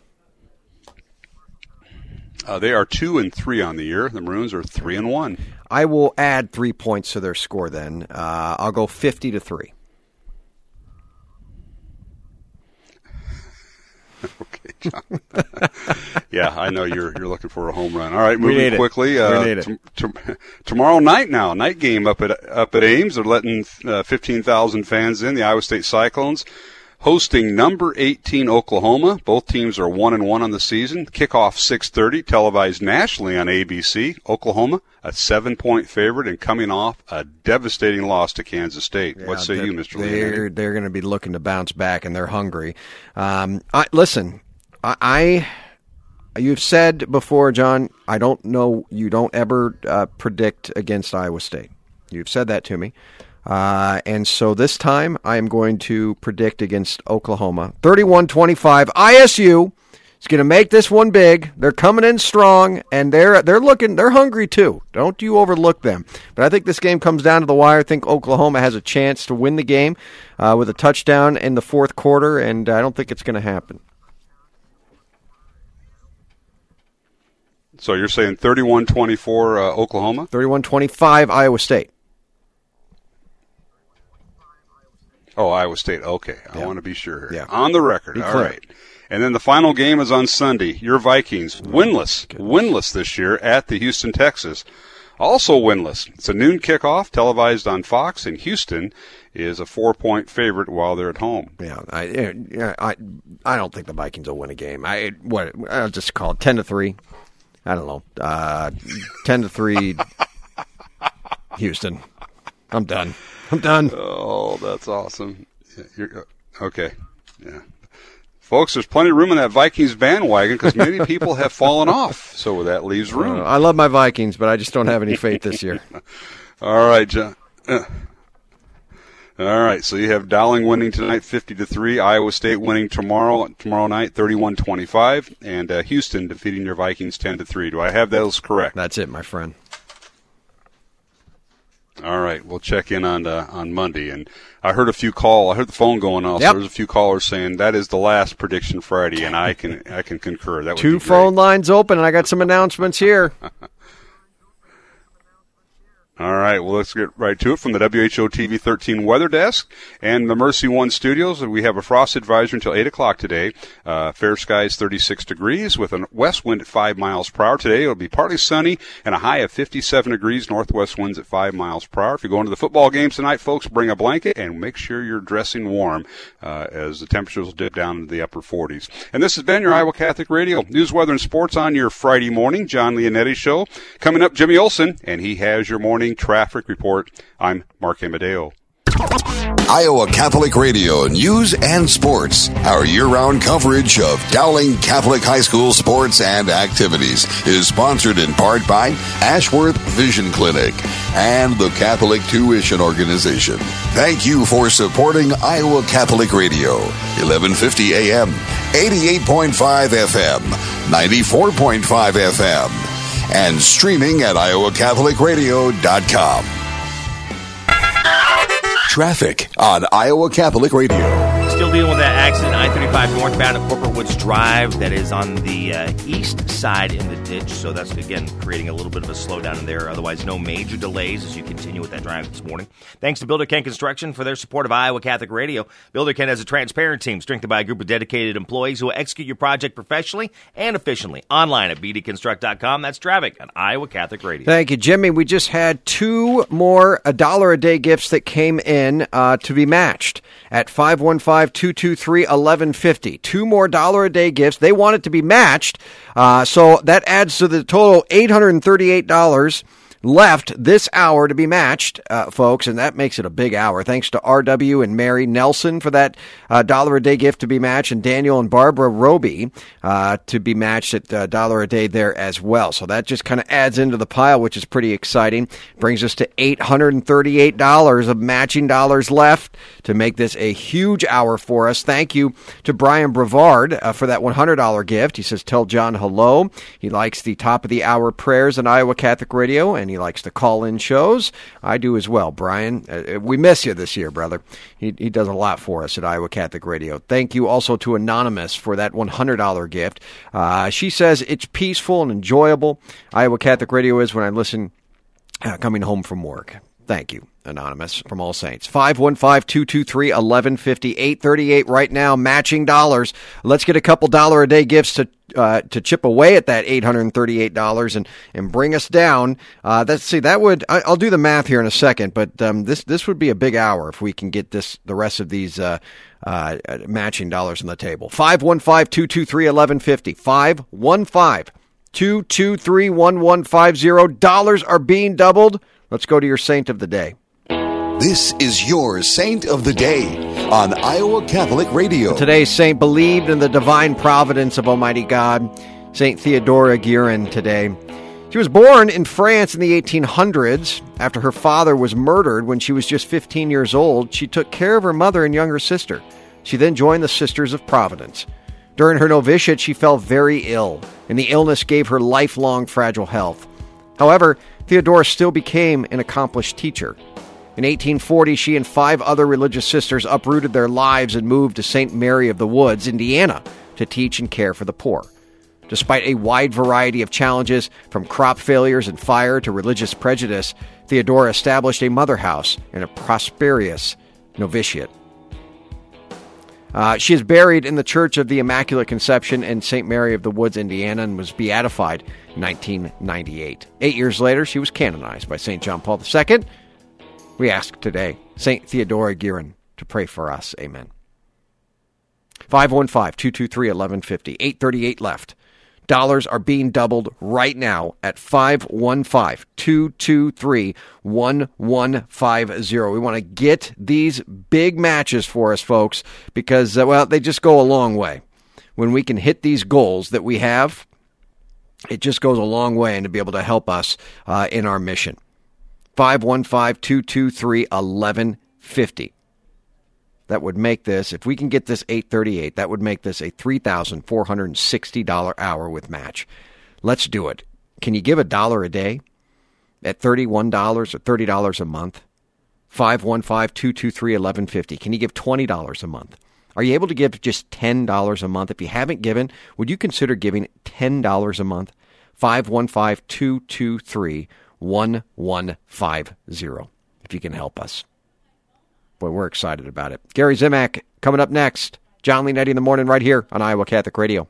Uh, they are two and three on the year. The Maroons are three and one. I will add three points to their score. Then uh, I'll go fifty to three. okay, John. yeah, I know you're you're looking for a home run. All right, We need moving it. quickly. We Uh, need it. tom- tom- tomorrow night now, night game up at up at Ames. They're letting uh, fifteen thousand fans in. The Iowa State Cyclones hosting number 18 Oklahoma. Both teams are one and one on the season. Kickoff 6:30, televised nationally on ABC. Oklahoma, a seven-point favorite, and coming off a devastating loss to Kansas State. what say you, Mister They're they're going to be looking to bounce back, and they're hungry. Um, I, listen, I, I you've said before, John. I don't know. You don't ever uh, predict against Iowa State. You've said that to me. Uh, and so this time I am going to predict against Oklahoma. 31 25. ISU is going to make this one big. They're coming in strong, and they're they're looking they're hungry too. Don't you overlook them. But I think this game comes down to the wire. I think Oklahoma has a chance to win the game uh, with a touchdown in the fourth quarter, and I don't think it's going to happen. So you're saying 31-24 uh, Oklahoma? 31-25 Iowa State. Oh, Iowa State. Okay, I Yeah. want to be sure. Yeah. On the record. All right. And then the final game is on Sunday. Your Vikings, winless, winless this year at the Houston Texas. Also winless. It's a noon kickoff, televised on Fox, in Houston is a four-point favorite while they're at home. Yeah, I, I, I don't think the Vikings will win a game. I what I'll just call it ten to three. I don't know, uh, ten to three. Houston, I'm done. I'm done. Oh, that's awesome. Yeah, you're, uh, okay. Yeah. Folks, there's plenty of room in that Vikings bandwagon because many people have fallen off. So that leaves room. Uh, I love my Vikings, but I just don't have any faith this year. All right, John. Uh, all right, so you have Dowling winning tonight, fifty to three. Iowa State winning tomorrow tomorrow night, 31-25. and uh, Houston defeating your Vikings ten to three. Do I have those correct? That's it, my friend. All right, we'll check in on uh, on Monday. And I heard a few call. I heard the phone going off. Yep. So there's a few callers saying that is the last prediction Friday, and I can I can concur. That Two phone lines open, and I got some announcements here. All right, well, let's get right to it from the WHO TV 13 weather desk and the MercyOne studios. We have a frost advisory until 8 o'clock today. Uh, fair skies 36 degrees with a west wind at 5 miles per hour. Today it'll be partly sunny and a high of 57 degrees, northwest winds at 5 miles per hour. If you're going to the football games tonight, folks, bring a blanket and make sure you're dressing warm uh, as the temperatures will dip down into the upper 40s. And this has been your Iowa Catholic Radio News, Weather, and Sports on your Friday morning. John Leonetti Show. Coming up, Jimmy Olson, and he has your morning traffic report. I'm Mark Amadeo. Iowa Catholic Radio News and Sports. Our year round coverage of Dowling Catholic High School sports and activities is sponsored in part by Ashworth Vision Clinic and the Catholic Tuition Organization. Thank you for supporting Iowa Catholic Radio, 1150 AM, 88.5 FM, 94.5 FM, and streaming at iowacatholicradio.com. Traffic on Iowa Catholic Radio. Dealing with that accident, I 35 northbound at Corporate Woods Drive, that is on the uh, east side in the ditch. So that's, again, creating a little bit of a slowdown in there. Otherwise, no major delays as you continue with that drive this morning. Thanks to Builder Ken Construction for their support of Iowa Catholic Radio. Builder Ken has a transparent team strengthened by a group of dedicated employees who will execute your project professionally and efficiently. Online at bdconstruct.com. That's traffic on Iowa Catholic Radio. Thank you, Jimmy. We just had two more a dollar a day gifts that came in uh, to be matched at 515-223-1150. Two more dollar a day gifts. They want it to be matched. Uh, so that adds to the total $838 left this hour to be matched, uh, folks, and that makes it a big hour. Thanks to RW and Mary Nelson for that uh, dollar a day gift to be matched, and Daniel and Barbara Roby uh, to be matched at uh, dollar a day there as well. So that just kind of adds into the pile, which is pretty exciting. Brings us to eight hundred and thirty-eight dollars of matching dollars left to make this a huge hour for us. Thank you to Brian Brevard uh, for that one hundred dollar gift. He says, "Tell John hello." He likes the top of the hour prayers on Iowa Catholic Radio, and he likes to call in shows. I do as well, Brian. Uh, we miss you this year, brother. He, he does a lot for us at Iowa Catholic Radio. Thank you also to Anonymous for that $100 gift. Uh, she says it's peaceful and enjoyable. Iowa Catholic Radio is when I listen uh, coming home from work. Thank you, Anonymous from All Saints. 515-223-1150, 838 right now, matching dollars. Let's get a couple dollar a day gifts to uh, to chip away at that $838 and, and bring us down. Uh, let's see, that would, I, I'll do the math here in a second, but um, this, this would be a big hour if we can get this, the rest of these uh, uh, matching dollars on the table. 515-223-1150, 515 223 1150. Dollars are being doubled. Let's go to your saint of the day. This is your Saint of the Day on Iowa Catholic Radio. Today's saint believed in the divine providence of Almighty God, Saint Theodora Guerin today. She was born in France in the 1800s. After her father was murdered when she was just 15 years old, she took care of her mother and younger sister. She then joined the Sisters of Providence. During her novitiate, she fell very ill, and the illness gave her lifelong fragile health. However, Theodora still became an accomplished teacher. In 1840, she and five other religious sisters uprooted their lives and moved to St. Mary of the Woods, Indiana, to teach and care for the poor. Despite a wide variety of challenges, from crop failures and fire to religious prejudice, Theodora established a mother house and a prosperous novitiate. Uh, she is buried in the Church of the Immaculate Conception in St. Mary of the Woods, Indiana, and was beatified in 1998. Eight years later, she was canonized by St. John Paul II. We ask today St. Theodora Guerin to pray for us. Amen. 515 223 1150, 838 left. Dollars are being doubled right now at 515 223 1150. We want to get these big matches for us, folks, because, uh, well, they just go a long way. When we can hit these goals that we have, it just goes a long way and to be able to help us uh, in our mission. 515 223 1150 that would make this, if we can get this 838, that would make this a $3,460 hour with match. Let's do it. Can you give a dollar a day at $31 or $30 a month? 515-223-1150. Can you give $20 a month? Are you able to give just $10 a month? If you haven't given, would you consider giving $10 a month? 515-223-1150 if you can help us. Boy, we're excited about it. Gary Zimak coming up next. John Leonetti in the morning right here on Iowa Catholic Radio.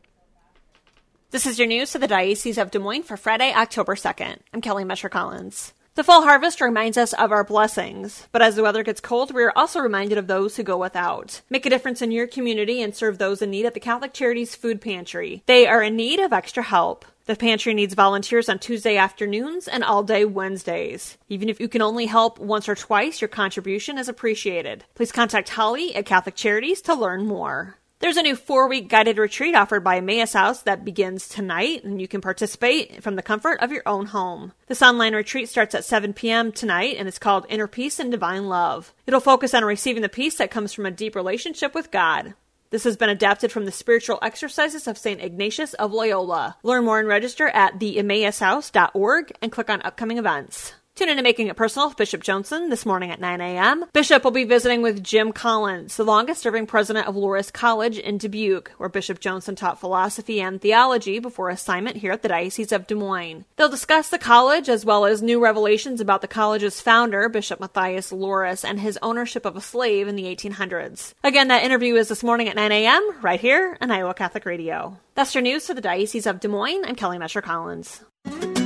This is your news to the Diocese of Des Moines for Friday, October 2nd. I'm Kelly Mescher Collins. The fall harvest reminds us of our blessings, but as the weather gets cold, we are also reminded of those who go without. Make a difference in your community and serve those in need at the Catholic Charities Food Pantry. They are in need of extra help. The pantry needs volunteers on Tuesday afternoons and all day Wednesdays. Even if you can only help once or twice, your contribution is appreciated. Please contact Holly at Catholic Charities to learn more. There's a new four week guided retreat offered by Emmaus House that begins tonight, and you can participate from the comfort of your own home. This online retreat starts at 7 p.m. tonight, and it's called Inner Peace and Divine Love. It'll focus on receiving the peace that comes from a deep relationship with God. This has been adapted from the spiritual exercises of St. Ignatius of Loyola. Learn more and register at theemmaushouse.org and click on upcoming events. Tune in to Making It Personal with Bishop Johnson this morning at 9 a.m. Bishop will be visiting with Jim Collins, the longest serving president of Loras College in Dubuque, where Bishop Johnson taught philosophy and theology before assignment here at the Diocese of Des Moines. They'll discuss the college as well as new revelations about the college's founder, Bishop Matthias Loras, and his ownership of a slave in the 1800s. Again, that interview is this morning at 9 a.m. right here on Iowa Catholic Radio. That's your news for the Diocese of Des Moines. I'm Kelly Mescher Collins.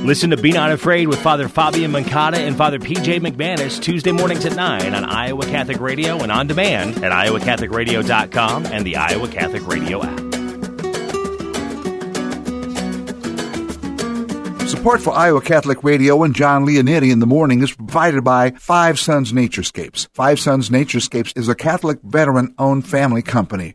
Listen to Be Not Afraid with Father Fabian Moncada and Father PJ McManus Tuesday mornings at 9 on Iowa Catholic Radio and on demand at iowacatholicradio.com and the Iowa Catholic Radio app. Support for Iowa Catholic Radio and John Leonetti in the morning is provided by Five Sons Naturescapes. Five Sons Naturescapes is a Catholic veteran owned family company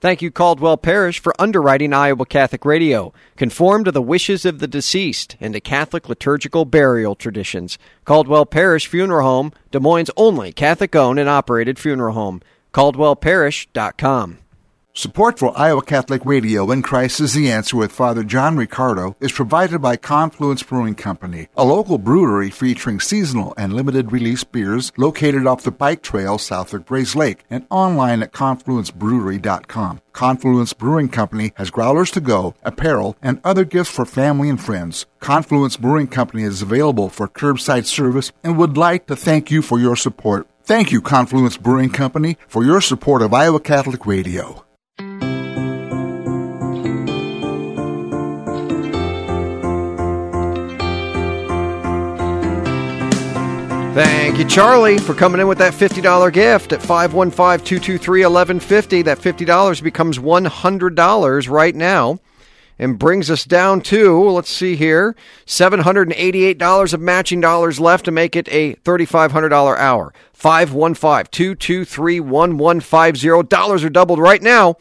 Thank you, Caldwell Parrish, for underwriting Iowa Catholic Radio. Conform to the wishes of the deceased and to Catholic liturgical burial traditions. Caldwell Parrish Funeral Home, Des Moines' only Catholic owned and operated funeral home. CaldwellParrish.com. Support for Iowa Catholic Radio and Christ is the Answer with Father John Riccardo is provided by Confluence Brewing Company, a local brewery featuring seasonal and limited release beers located off the bike trail south of Grays Lake and online at confluencebrewery.com. Confluence Brewing Company has growlers to go, apparel, and other gifts for family and friends. Confluence Brewing Company is available for curbside service and would like to thank you for your support. Thank you, Confluence Brewing Company, for your support of Iowa Catholic Radio. Thank you, Charlie, for coming in with that $50 gift at 515 223 1150. That $50 becomes $100 right now. and brings us down to, let's see here, $788 of matching dollars left to make it a $3,500 hour. 515-223-1150. Dollars are doubled right now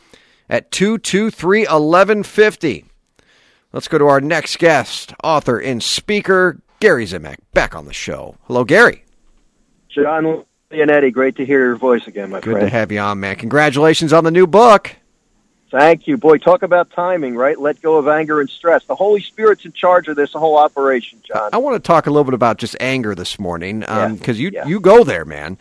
at 223-1150. Let's go to our next guest, author and speaker, Gary Zimak, back on the show. Hello, Gary. John Leonetti, great to hear your voice again, my Good friend. Good to have you on, man. Congratulations on the new book. Thank you. Boy, talk about timing, right? Let go of anger and stress. The Holy Spirit's in charge of this whole operation, John. I want to talk a little bit about just anger this morning um, because you yeah. you go there, man.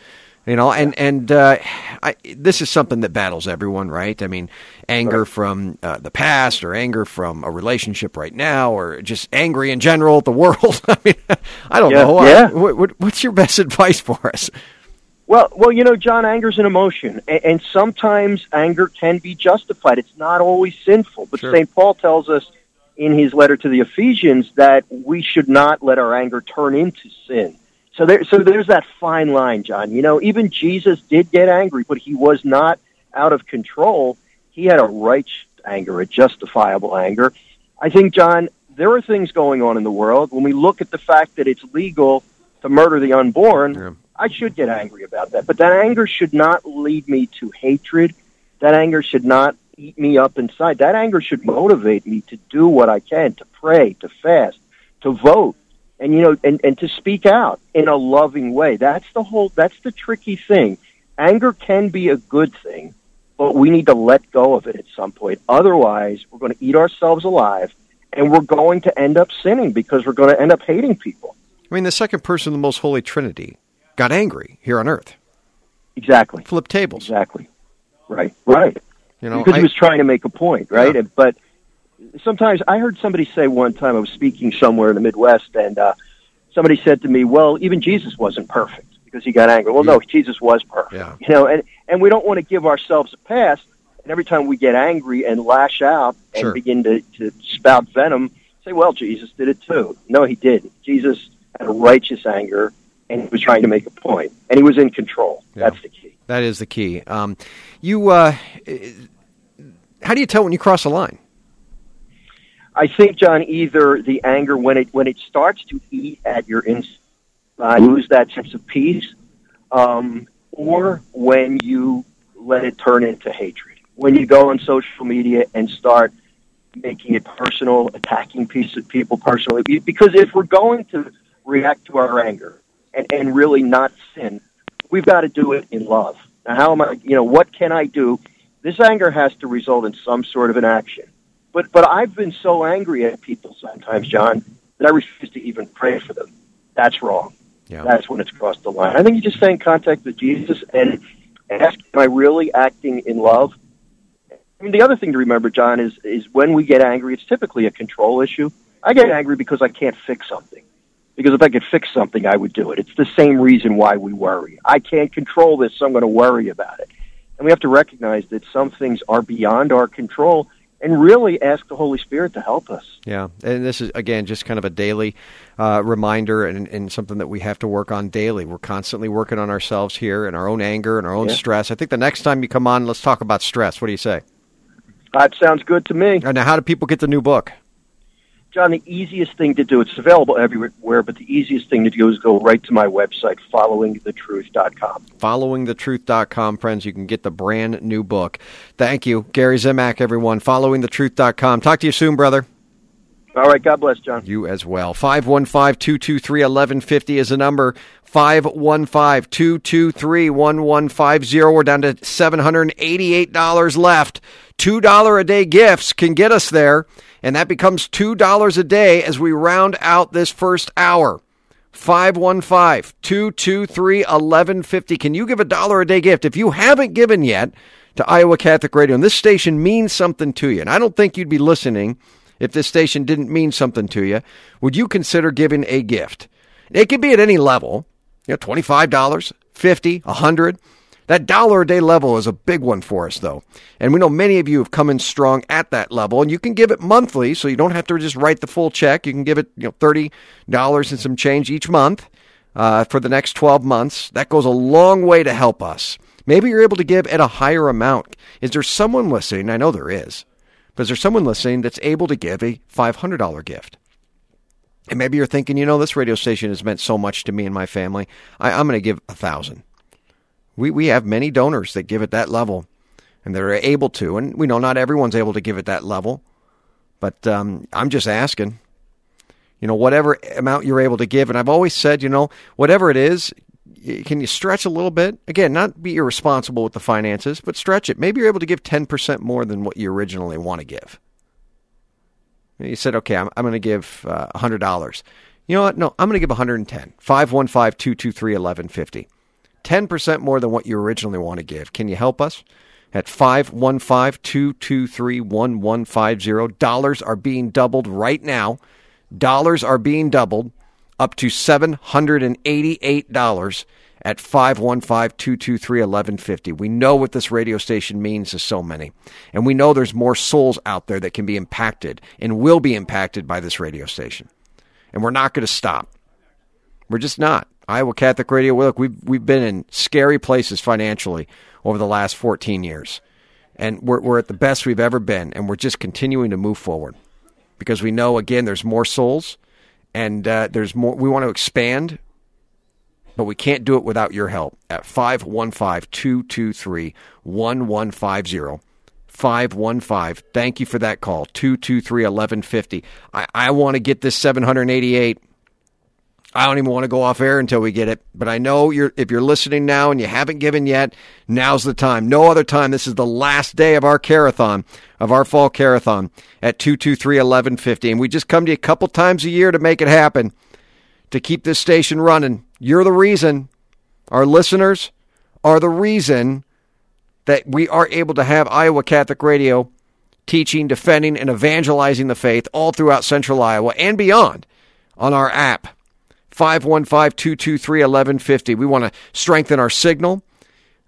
You know, and and uh, I, this is something that battles everyone, right? I mean, anger from uh, the past, or anger from a relationship right now, or just angry in general at the world. I mean, I don't Yeah, know. yeah. What, what, what's your best advice for us? Well, well, you know, John, anger's an emotion, and, and sometimes anger can be justified. It's not always sinful, but Sure. St. Paul tells us in his letter to the Ephesians that we should not let our anger turn into sin. So there, so there's that fine line, John. You know, even Jesus did get angry, but he was not out of control. He had a righteous anger, a justifiable anger. I think, John, there are things going on in the world. When we look at the fact that it's legal to murder the unborn, I should get angry about that. But that anger should not lead me to hatred. That anger should not eat me up inside. That anger should motivate me to do what I can, to pray, to fast, to vote, and you know, and, and to speak out in a loving way. That's the whole that's the tricky thing. Anger can be a good thing, but we need to let go of it at some point. Otherwise, we're going to eat ourselves alive and we're going to end up sinning because we're going to end up hating people. I mean, the second person of the most holy Trinity got angry here on earth. Exactly. Flip tables. Exactly. Right. Right. You know, because I- he was trying to make a point, right? And, but sometimes I heard somebody say one time I was speaking somewhere in the Midwest, and uh, somebody said to me, "Well, even Jesus wasn't perfect because he got angry." Well, no, Jesus was perfect. Yeah. You know, and and we don't want to give ourselves a pass. And every time we get angry and lash out and Sure. begin to, to spout venom, say, "Well, Jesus did it too." No, he didn't. Jesus had a righteous anger, and he was trying to make a point, and he was in control. That's the key. That is the key. Um, you, uh, how do you tell when you cross a line? I think, John, either the anger when it when it starts to eat at your inside, lose that sense of peace, um, or when you let it turn into hatred. When you go on social media and start making it personal, attacking piece of people personally, because if we're going to react to our anger and, and really not sin, we've got to do it in love. Now, how am I? You know, what can I do? This anger has to result in some sort of an action. But but I've been so angry at people sometimes, John, that I refuse to even pray for them. That's wrong. Yeah. That's when it's crossed the line. I think you just stay in contact with Jesus and ask, am I really acting in love? I mean, the other thing to remember, John, is is when we get angry, it's typically a control issue. I get angry because I can't fix something. Because if I could fix something, I would do it. It's the same reason why we worry. I can't control this, so I'm going to worry about it. And we have to recognize that some things are beyond our control and really ask the Holy Spirit to help us. Yeah, and this is again just kind of a daily uh, reminder and, and something that we have to work on daily. We're constantly working on ourselves here and our own anger and our own Yeah. stress. I think the next time you come on, let's talk about stress. What do you say? That sounds good to me. now, how do people get the new book? John, the easiest thing to do, it's available everywhere, but the easiest thing to do is go right to my website, followingthetruth.com. followingthetruth.com, friends. You can get the brand new book. Thank you, Gary Zimak, everyone. Followingthetruth.com. Talk to you soon, brother. All right, God bless, John. You as well. 515 223 1150 is the number. 515 223 1150. We're down to $788 left. $2 a day gifts can get us there, and that becomes $2 a day as we round out this first hour. 515 223 1150. Can you give a dollar a day gift? If you haven't given yet to Iowa Catholic Radio, and this station means something to you, and I don't think you'd be listening if this station didn't mean something to you, would you consider giving a gift? It could be at any level, you know, $25, 50, 100. That dollar a day level is a big one for us, though. And we know many of you have come in strong at that level, and you can give it monthly, so you don't have to just write the full check. You can give it, you know, $30 and some change each month uh, for the next 12 months. That goes a long way to help us. Maybe you're able to give at a higher amount. Is there someone listening? I know there is but is there someone listening that's able to give a $500 gift. And maybe you're thinking, you know, this radio station has meant so much to me and my family. I, am going to give a thousand. We we have many donors that give at that level, and they're able to. And we know not everyone's able to give at that level, but um, I'm just asking. You know, whatever amount you're able to give, and I've always said, you know, whatever it is, can you stretch a little bit? Again, not be irresponsible with the finances, but stretch it. Maybe you're able to give 10% more than what you originally want to give. You said, okay, I'm, I'm going to give uh, $100. You know what? No, I'm going to give 110. 515 223 1150. 10% more than what you originally want to give. Can you help us? At 515 223 1150. Dollars are being doubled right now. Dollars are being doubled up to $788 at 515-223-1150. We know what this radio station means to so many. And we know there's more souls out there that can be impacted and will be impacted by this radio station. And we're not going to stop. We're just not. Iowa Catholic Radio, look, we've, we've been in scary places financially over the last 14 years. And we're, we're at the best we've ever been. And we're just continuing to move forward because we know, again, there's more souls and uh, there's more. We want to expand but we can't do it without your help at 515 223 1150. 515. Thank you for that call. 223 1150. I, I want to get this 788. I don't even want to go off air until we get it. But I know you're if you're listening now and you haven't given yet, now's the time. No other time. This is the last day of our carathon, of our fall carathon at 223 1150. And we just come to you a couple times a year to make it happen to keep this station running. You're the reason. Our listeners are the reason that we are able to have Iowa Catholic Radio teaching, defending, and evangelizing the faith all throughout central Iowa and beyond on our app. 515 223 1150. We want to strengthen our signal.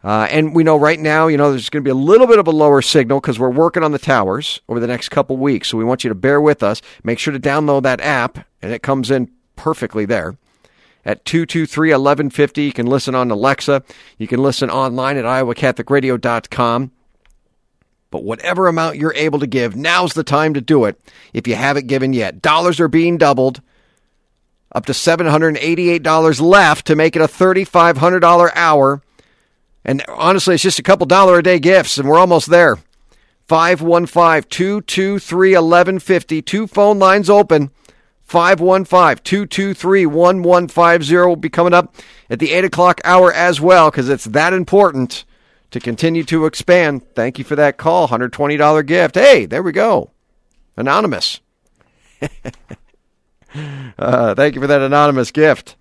Uh, and we know right now, you know, there's going to be a little bit of a lower signal because we're working on the towers over the next couple weeks. So we want you to bear with us. Make sure to download that app, and it comes in perfectly there. At 223 1150, you can listen on Alexa. You can listen online at iowacatholicradio.com. But whatever amount you're able to give, now's the time to do it if you haven't given yet. Dollars are being doubled, up to $788 left to make it a $3,500 hour. And honestly, it's just a couple dollar a day gifts, and we're almost there. 515 223 1150. Two phone lines open. 515 223 1150 will be coming up at the 8 o'clock hour as well because it's that important to continue to expand. Thank you for that call. $120 gift. Hey, there we go. Anonymous. uh, thank you for that anonymous gift.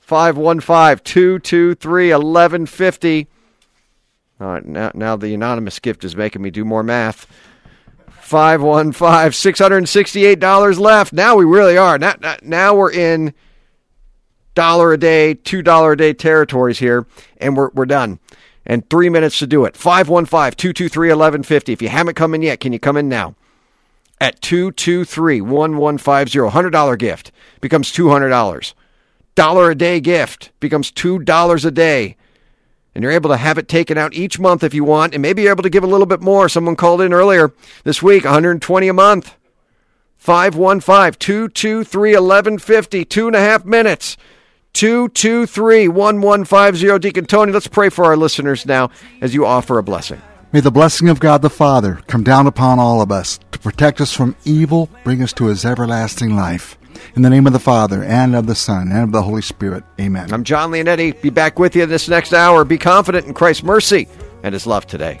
515 223 1150. All right, now, the anonymous gift is making me do more math. 515 $668 left. Now we really are. Now, now we're in dollar a day, two dollar a day territories here, and we're, we're done. And three minutes to do it. 515 223 1150. If you haven't come in yet, can you come in now? At 223 1150. $100 gift becomes $200. Dollar a day gift becomes $2 a day and you're able to have it taken out each month if you want, and maybe you're able to give a little bit more. Someone called in earlier this week, 120 a month. 515 223 1150, two and a half minutes. 223 1150. Deacon Tony, let's pray for our listeners now as you offer a blessing. May the blessing of God the Father come down upon all of us to protect us from evil, bring us to his everlasting life. In the name of the Father, and of the Son, and of the Holy Spirit. Amen. I'm John Leonetti. Be back with you this next hour. Be confident in Christ's mercy and his love today.